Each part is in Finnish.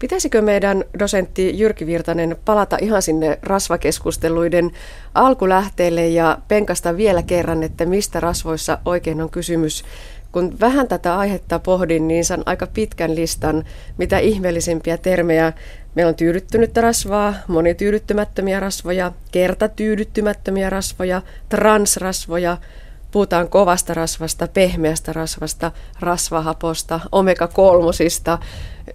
Pitäisikö meidän dosentti Jyrki Virtanen palata ihan sinne rasvakeskusteluiden alkulähteelle ja penkasta vielä kerran, että mistä rasvoissa oikein on kysymys? Kun vähän tätä aihetta pohdin, niin saan aika pitkän listan, mitä ihmeellisimpiä termejä. Meillä on tyydyttynyttä rasvaa, monityydyttymättömiä rasvoja, kertatyydyttymättömiä rasvoja, transrasvoja, Puhutaan kovasta rasvasta, pehmeästä rasvasta, rasvahaposta, omega-kolmosista.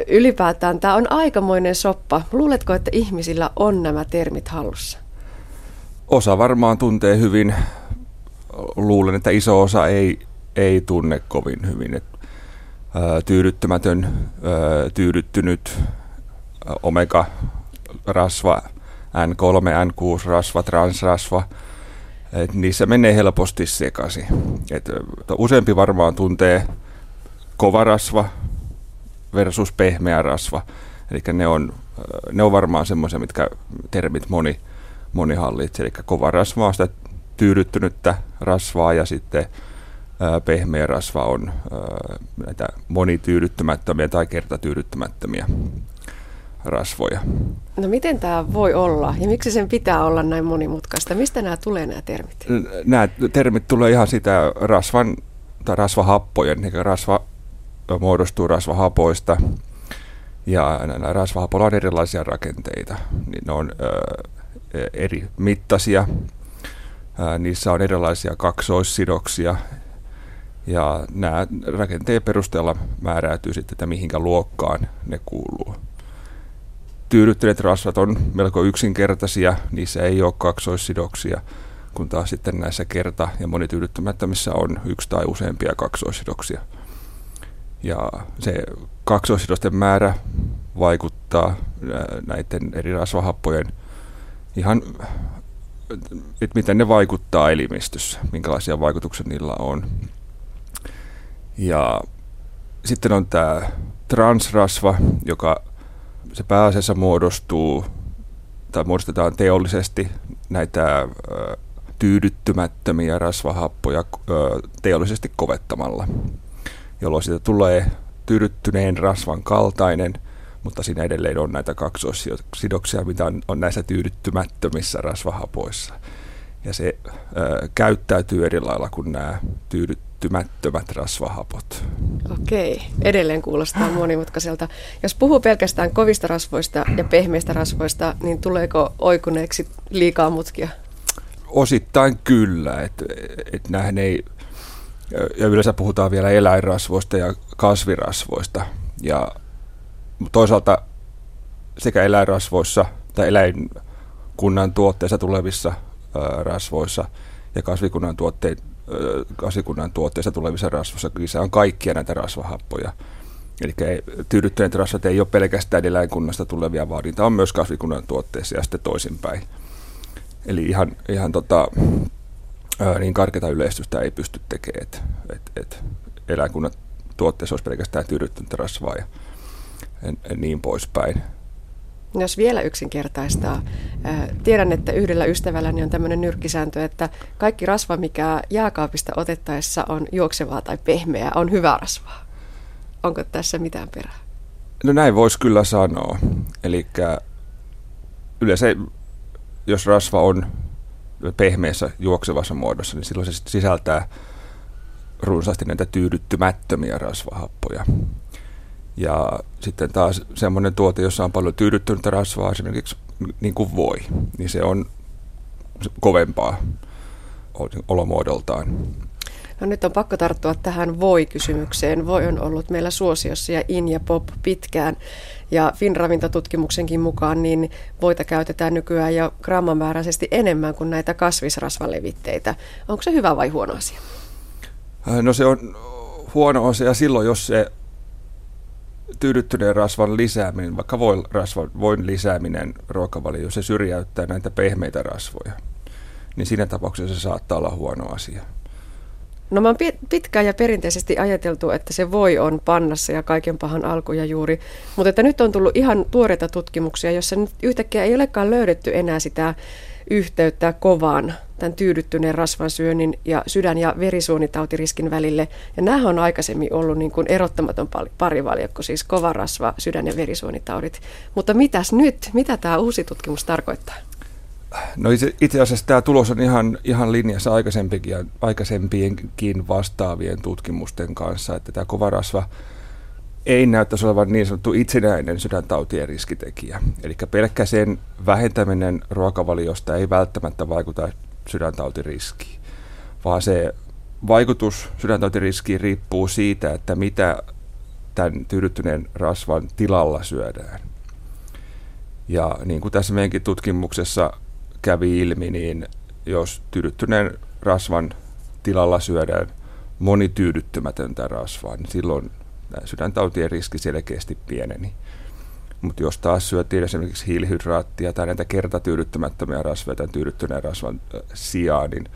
Ylipäätään tämä on aikamoinen soppa. Luuletko, että ihmisillä on nämä termit hallussa? Osa varmaan tuntee hyvin. Luulen, että iso osa ei, ei tunne kovin hyvin. Et, tyydyttämätön, tyydyttynyt, omega-rasva, N3, N6-rasva, transrasva – et niissä menee helposti sekaisin. Et useampi varmaan tuntee kova rasva versus pehmeä rasva. Eli ne on, ne on varmaan semmoisia, mitkä termit moni, moni hallitsee. Eli kova rasva on sitä tyydyttynyttä rasvaa ja sitten pehmeä rasva on näitä monityydyttämättömiä tai kertatyydyttämättömiä rasvoja. No miten tämä voi olla ja miksi sen pitää olla näin monimutkaista? Mistä nämä tulee nämä termit? Nämä termit tulee ihan sitä rasvan tai rasvahappojen, eli rasva muodostuu rasvahapoista ja näillä rasvahapoilla on erilaisia rakenteita. Niin ne on ö, eri mittaisia, niissä on erilaisia kaksoissidoksia ja nämä rakenteen perusteella määräytyy sitten, että mihinkä luokkaan ne kuuluu tyydyttyneet rasvat on melko yksinkertaisia, niissä ei ole kaksoissidoksia, kun taas sitten näissä kerta- ja monityydyttämättömissä on yksi tai useampia kaksoissidoksia. Ja se kaksoissidosten määrä vaikuttaa näiden eri rasvahappojen ihan, että miten ne vaikuttaa elimistössä, minkälaisia vaikutuksia niillä on. Ja sitten on tämä transrasva, joka se pääasiassa muodostuu tai muodostetaan teollisesti näitä tyydyttymättömiä rasvahappoja teollisesti kovettamalla, jolloin siitä tulee tyydyttyneen rasvan kaltainen, mutta siinä edelleen on näitä kaksoissidoksia, mitä on, on näissä tyydyttymättömissä rasvahapoissa. Ja se ö, käyttäytyy eri lailla kuin nämä tyydyt, kehittymättömät rasvahapot. Okei, edelleen kuulostaa monimutkaiselta. Jos puhuu pelkästään kovista rasvoista ja pehmeistä rasvoista, niin tuleeko oikuneeksi liikaa mutkia? Osittain kyllä, että et nämähän ei, ja yleensä puhutaan vielä eläinrasvoista ja kasvirasvoista. Ja toisaalta sekä eläinrasvoissa tai eläinkunnan tuotteissa tulevissa rasvoissa ja kasvikunnan tuotteissa kasikunnan tuotteista tulevissa rasvoissa kyse on kaikkia näitä rasvahappoja. Eli tyydyttyneet rasvat ei ole pelkästään eläinkunnasta tulevia, vaan niitä on myös kasvikunnan tuotteissa ja sitten toisinpäin. Eli ihan, ihan tota, niin karkeata yleistystä ei pysty tekemään, että et, et eläinkunnan tuotteissa olisi pelkästään tyydyttynyt rasvaa ja niin poispäin. Jos vielä yksinkertaistaa, tiedän, että yhdellä ystävälläni on tämmöinen nyrkkisääntö, että kaikki rasva, mikä jääkaapista otettaessa on juoksevaa tai pehmeää, on hyvä rasvaa. Onko tässä mitään perää? No näin voisi kyllä sanoa. Eli yleensä, jos rasva on pehmeässä juoksevassa muodossa, niin silloin se sisältää runsaasti näitä tyydyttymättömiä rasvahappoja. Ja sitten taas semmoinen tuote, jossa on paljon tyydyttynyttä rasvaa, esimerkiksi niin kuin voi, niin se on kovempaa olomuodoltaan. No nyt on pakko tarttua tähän voi-kysymykseen. Voi on ollut meillä suosiossa ja in ja pop pitkään. Ja Finravintotutkimuksenkin mukaan niin voita käytetään nykyään jo grammamääräisesti enemmän kuin näitä kasvisrasvalevitteitä. Onko se hyvä vai huono asia? No se on huono asia silloin, jos se tyydyttyneen rasvan lisääminen, vaikka voin, rasva, voin lisääminen ruokavalio, se syrjäyttää näitä pehmeitä rasvoja, niin siinä tapauksessa se saattaa olla huono asia. No mä oon pitkään ja perinteisesti ajateltu, että se voi on pannassa ja kaiken pahan alkuja juuri, mutta että nyt on tullut ihan tuoreita tutkimuksia, jossa nyt yhtäkkiä ei olekaan löydetty enää sitä yhteyttä kovaan tämän tyydyttyneen rasvansyönnin ja sydän- ja verisuonitautiriskin välille. Ja nämä on aikaisemmin ollut niin kuin erottamaton parivaljakko, siis kova rasva, sydän- ja verisuonitaudit. Mutta mitäs nyt? Mitä tämä uusi tutkimus tarkoittaa? No itse, itse asiassa tämä tulos on ihan, ihan linjassa aikaisempienkin vastaavien tutkimusten kanssa, että tämä kova rasva ei näyttäisi olevan niin sanottu itsenäinen sydäntautien riskitekijä. Eli pelkkä sen vähentäminen ruokavaliosta ei välttämättä vaikuta sydäntautiriskiin, vaan se vaikutus sydäntautiriskiin riippuu siitä, että mitä tämän tyydyttyneen rasvan tilalla syödään. Ja niin kuin tässä meidänkin tutkimuksessa kävi ilmi, niin jos tyydyttyneen rasvan tilalla syödään monityydyttymätöntä rasvaa, niin silloin sydäntautien riski selkeästi pieneni. Mutta jos taas syötiin esimerkiksi hiilihydraattia tai näitä kertatyydyttämättömiä rasvoja tämän tyydyttyneen rasvan sijaan, niin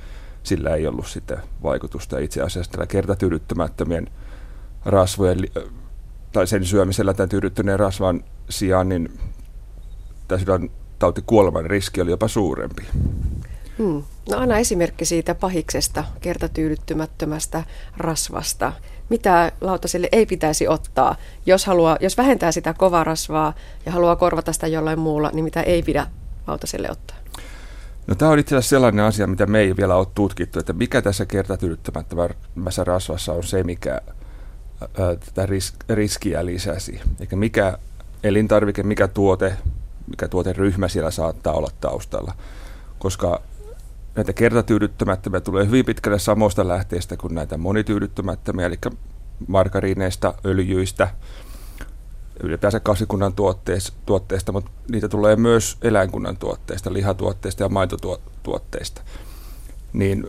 sillä ei ollut sitten vaikutusta. Itse asiassa tällä kertatyydyttämättömien rasvojen tai sen syömisellä tämän tyydyttyneen rasvan sijaan, niin tämä sydäntautikuoleman riski oli jopa suurempi. Hmm. No anna esimerkki siitä pahiksesta, kertatyydyttymättömästä rasvasta mitä lautaselle ei pitäisi ottaa, jos, haluaa, jos vähentää sitä rasvaa ja haluaa korvata sitä jollain muulla, niin mitä ei pidä lautaselle ottaa? No tämä on itse asiassa sellainen asia, mitä me ei vielä ole tutkittu, että mikä tässä kertatyydyttämättömässä rasvassa on se, mikä tätä riskiä lisäsi. Eikä mikä elintarvike, mikä tuote, mikä tuoteryhmä siellä saattaa olla taustalla. Koska näitä kertatyydyttämättömiä tulee hyvin pitkälle samoista lähteistä kuin näitä monityydyttämättömiä, eli margariineista, öljyistä, ylipäänsä kasvikunnan tuotteista, tuotteista, mutta niitä tulee myös eläinkunnan tuotteista, lihatuotteista ja maitotuotteista. Niin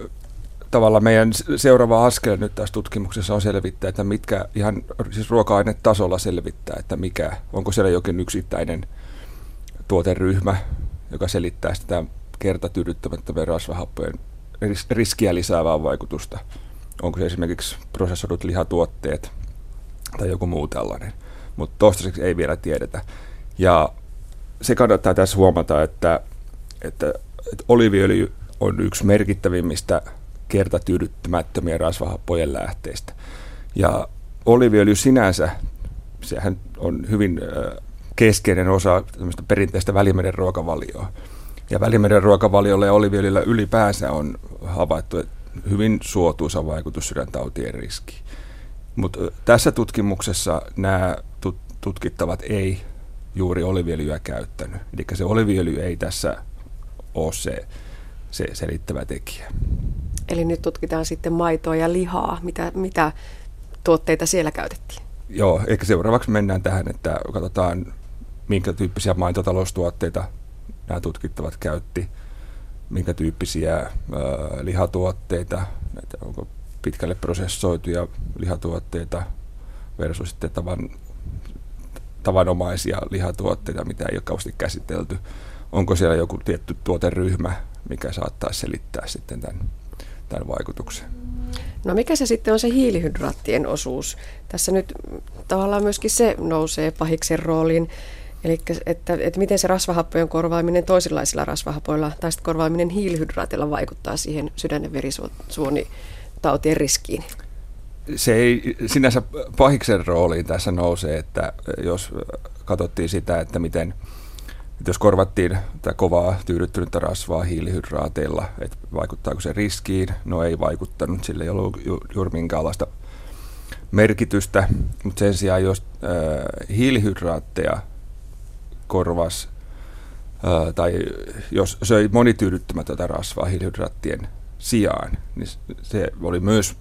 tavallaan meidän seuraava askel nyt tässä tutkimuksessa on selvittää, että mitkä ihan siis ruoka-ainetasolla selvittää, että mikä, onko siellä jokin yksittäinen tuoteryhmä, joka selittää sitä kertatyydyttämättömien rasvahappojen riskiä lisäävää vaikutusta. Onko se esimerkiksi prosessoidut lihatuotteet tai joku muu tällainen. Mutta toistaiseksi ei vielä tiedetä. Ja se kannattaa tässä huomata, että, että, että oliviöljy on yksi merkittävimmistä kertatyydyttämättömien rasvahappojen lähteistä. Ja oliviöljy sinänsä, sehän on hyvin keskeinen osa perinteistä välimeren ruokavalioa. Ja Välimeren ruokavaliolla ja oliviöljyllä ylipäänsä on havaittu hyvin suotuisa vaikutus sydäntautien riskiin. Mutta tässä tutkimuksessa nämä tutkittavat ei juuri oliviöljyä käyttänyt. Eli se oliviöljy ei tässä ole se, se selittävä tekijä. Eli nyt tutkitaan sitten maitoa ja lihaa. Mitä, mitä tuotteita siellä käytettiin? Joo, ehkä seuraavaksi mennään tähän, että katsotaan minkä tyyppisiä maitotaloustuotteita nämä tutkittavat käytti, minkä tyyppisiä ää, lihatuotteita, näitä, onko pitkälle prosessoituja lihatuotteita versus sitten tavan, tavanomaisia lihatuotteita, mitä ei ole kauheasti käsitelty. Onko siellä joku tietty tuoteryhmä, mikä saattaa selittää sitten tämän, tämän vaikutuksen? No mikä se sitten on se hiilihydraattien osuus? Tässä nyt tavallaan myöskin se nousee pahiksen rooliin. Eli että, että miten se rasvahappojen korvaaminen toisenlaisilla rasvahapoilla tai sitten korvaaminen hiilihydraatilla vaikuttaa siihen sydän- ja verisuonitautien riskiin? Se ei sinänsä pahiksen rooliin tässä nousee, että jos katsottiin sitä, että miten että jos korvattiin tätä kovaa tyydyttynyttä rasvaa hiilihydraateilla, että vaikuttaako se riskiin, no ei vaikuttanut, sillä ei ollut ju, juuri minkäänlaista merkitystä, mutta sen sijaan jos äh, hiilihydraatteja korvas tai jos söi monityydyttämätöntä rasvaa hiilihydraattien sijaan, niin se oli myös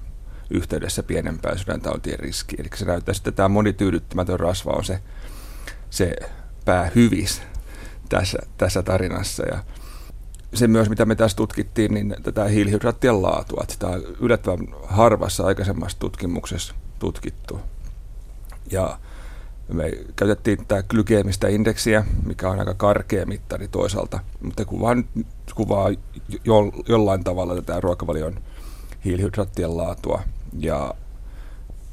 yhteydessä pienempään sydäntautien riskiin. Eli se näyttää, että tämä monityydyttämätön rasva on se, se päähyvis tässä, tässä tarinassa. Ja se myös, mitä me tässä tutkittiin, niin tätä hiilihydraattien laatua. Että sitä on yllättävän harvassa aikaisemmassa tutkimuksessa tutkittu. Ja me käytettiin tätä glykeemistä indeksiä, mikä on aika karkea mittari toisaalta, mutta kuvaa, kuvaa jo, jollain tavalla tätä ruokavalion hiilihydraattien laatua. Ja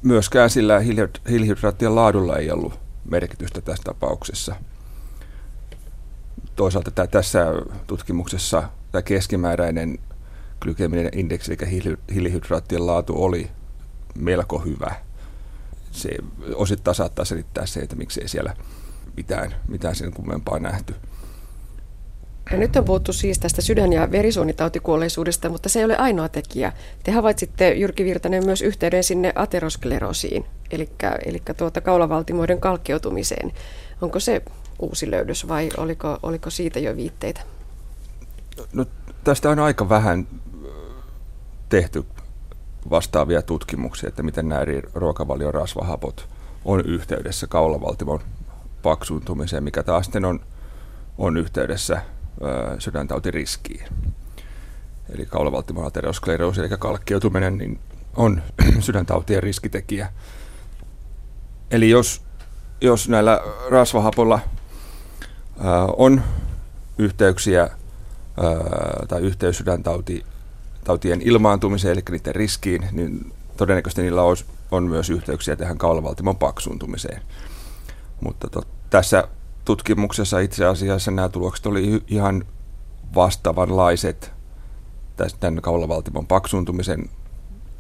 myöskään sillä hiilihydraattien laadulla ei ollut merkitystä tässä tapauksessa. toisaalta tämä, tässä tutkimuksessa tämä keskimääräinen glykeminen indeksi, eli hiilihydraattien laatu oli melko hyvä. Se osittain saattaa selittää se, että miksei siellä mitään, mitään sen kummempaa nähty. Ja nyt on puhuttu siis tästä sydän- ja verisuonitautikuolleisuudesta, mutta se ei ole ainoa tekijä. Te havaitsitte, Jyrki Virtanen, myös yhteyden sinne aterosklerosiin, eli, eli tuota kaulavaltimoiden kalkkeutumiseen. Onko se uusi löydös vai oliko, oliko siitä jo viitteitä? No, tästä on aika vähän tehty vastaavia tutkimuksia, että miten nämä eri ruokavalion rasvahapot on yhteydessä kaulavaltimon paksuuntumiseen, mikä taas sitten on, on yhteydessä ö, sydäntautiriskiin. Eli kaulavaltimon ateroskleroosi, eli kalkkeutuminen, niin on sydäntautien riskitekijä. Eli jos, jos näillä rasvahapolla ö, on yhteyksiä ö, tai yhteys sydäntautien ilmaantumiseen, eli niiden riskiin, niin todennäköisesti niillä on, on myös yhteyksiä tähän kaulavaltimon paksuuntumiseen. Mutta to, tässä tutkimuksessa itse asiassa nämä tulokset oli ihan vastaavanlaiset tämän kaulavaltimon paksuuntumisen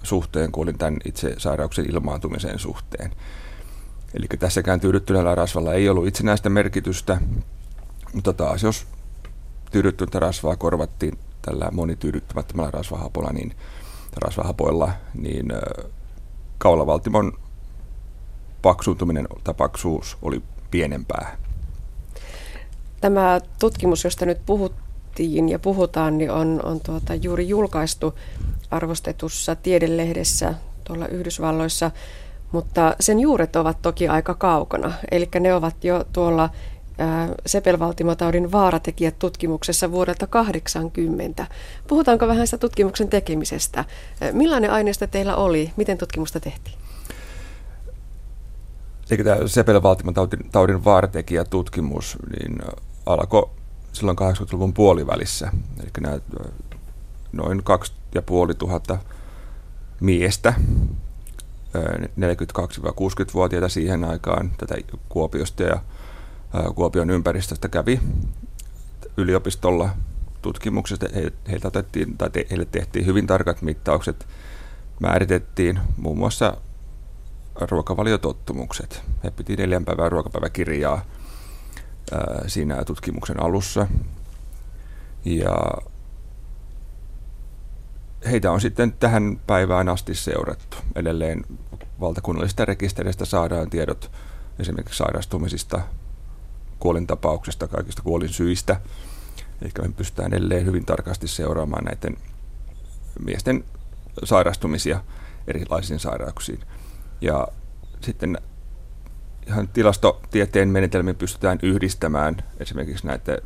suhteen kuin tämän itse sairauksen ilmaantumisen suhteen. Eli tässäkään tyydyttyneellä rasvalla ei ollut itsenäistä merkitystä, mutta taas jos tyydyttynyttä rasvaa korvattiin tällä monityydyttämättömällä rasvahapolla, niin rasvahapoilla, niin kaulavaltimon paksuuntuminen tai paksuus oli pienempää. Tämä tutkimus, josta nyt puhuttiin ja puhutaan, niin on, on tuota juuri julkaistu arvostetussa tiedelehdessä tuolla Yhdysvalloissa, mutta sen juuret ovat toki aika kaukana. Eli ne ovat jo tuolla sepelvaltimotaudin vaaratekijät tutkimuksessa vuodelta 80. Puhutaanko vähän sitä tutkimuksen tekemisestä? Millainen aineisto teillä oli? Miten tutkimusta tehtiin? Sekä tämä sepelvaltimotaudin vaaratekijätutkimus niin alkoi silloin 80-luvun puolivälissä. Eli noin 2500 miestä, 42-60-vuotiaita siihen aikaan tätä Kuopiosta ja Kuopion ympäristöstä kävi yliopistolla tutkimuksesta. Heiltä otettiin, tai heille tehtiin hyvin tarkat mittaukset, määritettiin muun muassa ruokavaliotottumukset. He piti neljän päivän ruokapäiväkirjaa siinä tutkimuksen alussa. Ja heitä on sitten tähän päivään asti seurattu. Edelleen valtakunnallisista rekisteristä saadaan tiedot esimerkiksi sairastumisista, kuolintapauksista, kaikista kuolinsyistä. Eli me pystytään edelleen hyvin tarkasti seuraamaan näiden miesten sairastumisia erilaisiin sairauksiin. Ja sitten ihan tilastotieteen menetelmiin pystytään yhdistämään esimerkiksi näiden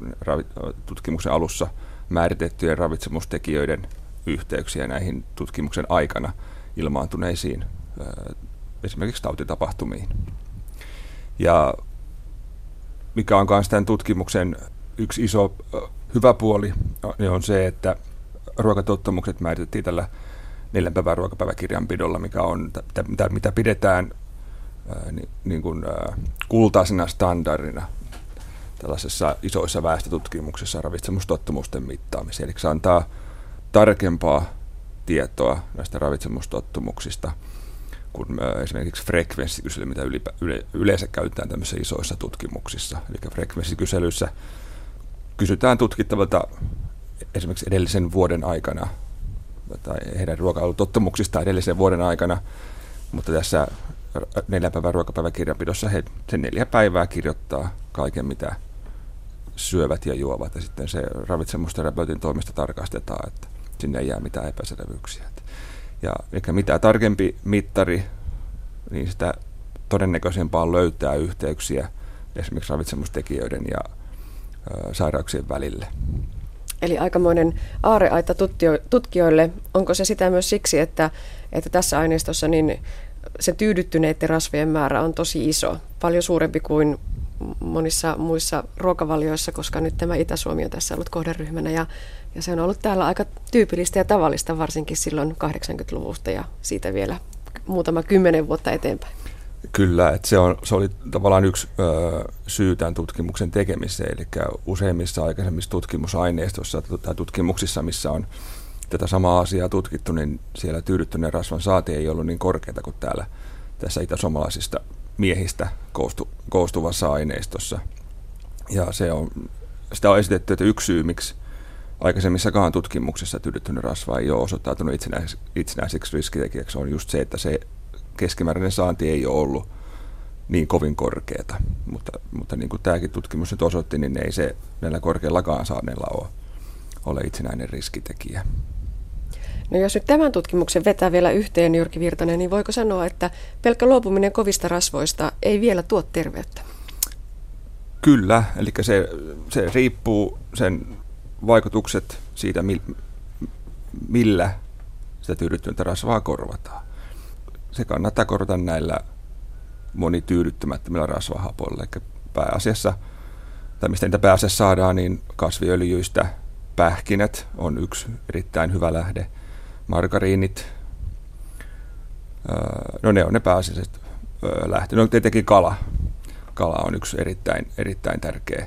tutkimuksen alussa määritettyjen ravitsemustekijöiden yhteyksiä näihin tutkimuksen aikana ilmaantuneisiin esimerkiksi tautitapahtumiin. Ja mikä on myös tämän tutkimuksen yksi iso hyvä puoli, niin on se, että ruokatottumukset määritettiin tällä neljän päivän ruokapäiväkirjanpidolla, mikä on, mitä, mitä pidetään ää, niin, kuin, kultaisena standardina tällaisessa isoissa väestötutkimuksissa ravitsemustottumusten mittaamiseen. Eli se antaa tarkempaa tietoa näistä ravitsemustottumuksista kuin esimerkiksi frekvenssikysely, mitä ylipä, yle, yleensä käytetään tämmöisissä isoissa tutkimuksissa. Eli frekvenssikyselyssä kysytään tutkittavalta esimerkiksi edellisen vuoden aikana tai heidän ruokailutottumuksistaan edellisen vuoden aikana, mutta tässä neljän päivän ruokapäiväkirjanpidossa he sen neljä päivää kirjoittaa kaiken, mitä syövät ja juovat, ja sitten se ravitsemusterapeutin toimesta tarkastetaan, että sinne ei jää mitään epäselvyyksiä. Ja eikä mitä tarkempi mittari, niin sitä todennäköisempää löytää yhteyksiä esimerkiksi ravitsemustekijöiden ja ö, sairauksien välille. Eli aikamoinen aareaita tutkijoille. Onko se sitä myös siksi, että, että tässä aineistossa niin se tyydyttyneiden rasvojen määrä on tosi iso, paljon suurempi kuin monissa muissa ruokavalioissa, koska nyt tämä Itä-Suomi on tässä ollut kohderyhmänä ja, ja se on ollut täällä aika tyypillistä ja tavallista varsinkin silloin 80-luvusta ja siitä vielä muutama kymmenen vuotta eteenpäin. Kyllä, että se, on, se oli tavallaan yksi ö, syy tämän tutkimuksen tekemiseen, eli useimmissa aikaisemmissa tutkimusaineistossa tai tutkimuksissa, missä on tätä samaa asiaa tutkittu, niin siellä tyydyttyneen rasvan saati ei ollut niin korkeata kuin täällä tässä itäsomalaisista miehistä koostu, koostuvassa aineistossa. Ja se on, sitä on esitetty, että yksi syy, miksi aikaisemmissakaan tutkimuksissa tyydyttynyt rasva ei ole osoittautunut itsenäiseksi, itsenäiseksi riskitekijäksi, on just se, että se keskimääräinen saanti ei ole ollut niin kovin korkeata. Mutta, mutta niin kuin tämäkin tutkimus nyt osoitti, niin ei se näillä korkeallakaan saaneilla ole, ole itsenäinen riskitekijä. No jos nyt tämän tutkimuksen vetää vielä yhteen, Jyrki Virtanen, niin voiko sanoa, että pelkkä luopuminen kovista rasvoista ei vielä tuo terveyttä? Kyllä, eli se, se riippuu sen vaikutukset siitä, millä sitä tyydyttynyttä rasvaa korvataan. Se kannattaa korvata näillä monityydyttymättömillä rasvahapoilla, eli pääasiassa, tai mistä niitä pääasiassa saadaan, niin kasviöljyistä pähkinät on yksi erittäin hyvä lähde – margariinit, no ne on ne pääasialliset lähteet. No tietenkin kala. Kala on yksi erittäin, erittäin tärkeä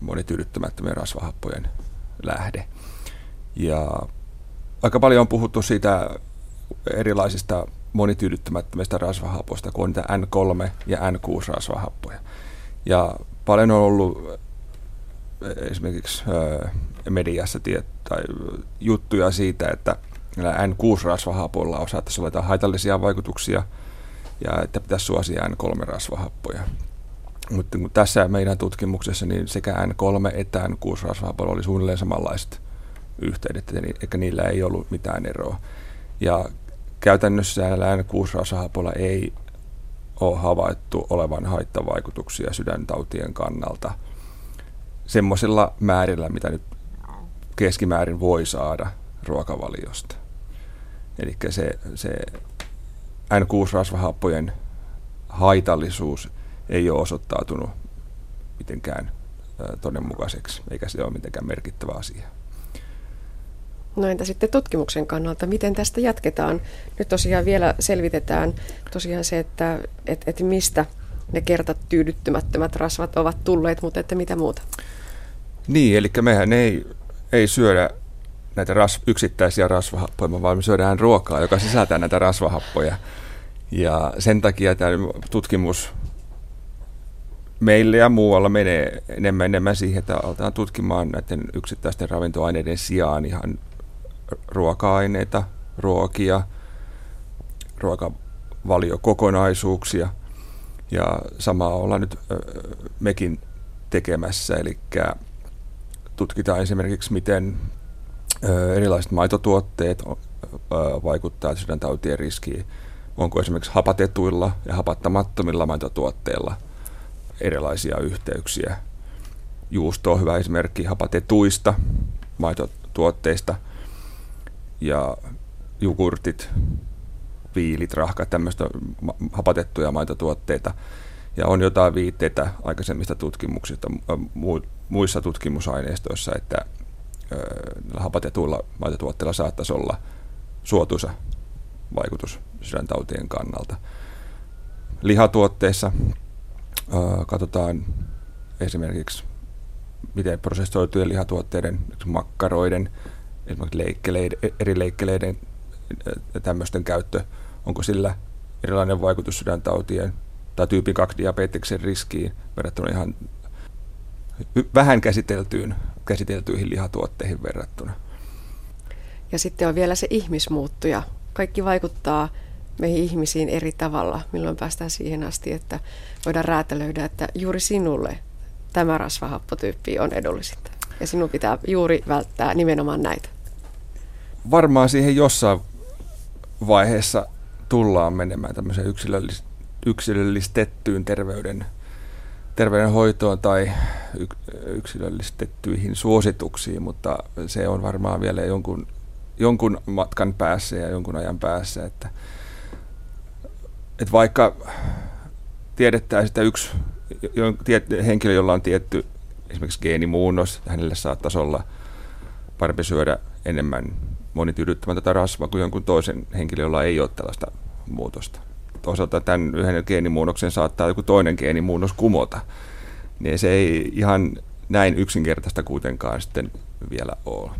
monityydyttämättömien rasvahappojen lähde. Ja aika paljon on puhuttu siitä erilaisista monityydyttämättömistä rasvahapoista, kun on niitä N3 ja N6 rasvahappoja. Ja paljon on ollut esimerkiksi mediassa tie, tai juttuja siitä, että N6-rasvahapoilla saattaisi olla haitallisia vaikutuksia ja että pitäisi suosia N3-rasvahappoja. Mutta tässä meidän tutkimuksessa niin sekä N3 että N6-rasvahapoilla oli suunnilleen samanlaiset yhteydet, eikä niillä ei ollut mitään eroa. Ja käytännössä näillä N6-rasvahapoilla ei ole havaittu olevan haittavaikutuksia sydäntautien kannalta – semmoisilla määrillä, mitä nyt keskimäärin voi saada ruokavaliosta. Eli se, se N6-rasvahappojen haitallisuus ei ole osoittautunut mitenkään todenmukaiseksi, eikä se ole mitenkään merkittävä asia. No entä sitten tutkimuksen kannalta, miten tästä jatketaan? Nyt tosiaan vielä selvitetään tosiaan se, että et, et mistä ne kertat tyydyttymättömät rasvat ovat tulleet, mutta että mitä muuta? Niin, eli mehän ei, ei syödä näitä ras, yksittäisiä rasvahappoja, vaan me syödään ruokaa, joka sisältää näitä rasvahappoja. Ja sen takia tämä tutkimus meille ja muualla menee enemmän, enemmän siihen, että aletaan tutkimaan näiden yksittäisten ravintoaineiden sijaan ihan ruoka-aineita, ruokia, ruokavaliokokonaisuuksia. Ja samaa ollaan nyt mekin tekemässä, eli tutkitaan esimerkiksi, miten erilaiset maitotuotteet vaikuttaa sydäntautien riskiin. Onko esimerkiksi hapatetuilla ja hapattamattomilla maitotuotteilla erilaisia yhteyksiä. Juusto on hyvä esimerkki hapatetuista maitotuotteista ja jogurtit, viilit, rahkat, tämmöistä hapatettuja maitotuotteita. Ja on jotain viitteitä aikaisemmista tutkimuksista muissa tutkimusaineistoissa, että hapatetuilla maitotuotteilla saattaisi olla suotuisa vaikutus sydäntautien kannalta. Lihatuotteissa katsotaan esimerkiksi, miten prosessoitujen lihatuotteiden, makkaroiden, esimerkiksi leikkeleiden, eri leikkeleiden tämmöisten käyttö, onko sillä erilainen vaikutus sydäntautien tai tyypin 2 diabeteksen riskiin verrattuna ihan vähän käsiteltyyn, käsiteltyihin lihatuotteihin verrattuna. Ja sitten on vielä se ihmismuuttuja. Kaikki vaikuttaa meihin ihmisiin eri tavalla, milloin päästään siihen asti, että voidaan räätälöidä, että juuri sinulle tämä rasvahappotyyppi on edullisinta. Ja sinun pitää juuri välttää nimenomaan näitä. Varmaan siihen jossain vaiheessa tullaan menemään tämmöiseen yksilöllistettyyn terveyden terveydenhoitoon tai yksilöllistettyihin suosituksiin, mutta se on varmaan vielä jonkun, jonkun matkan päässä ja jonkun ajan päässä, että, että vaikka tiedettäisiin, että yksi henkilö, jolla on tietty esimerkiksi geenimuunnos, hänelle saattaisi olla parempi syödä enemmän monityydyttämättä rasvaa kuin jonkun toisen henkilön, jolla ei ole tällaista muutosta. toisaalta tämän yhden geenimuunnoksen saattaa joku toinen geenimuunnos kumota. Niin se ei ihan näin yksinkertaista kuitenkaan sitten vielä ole.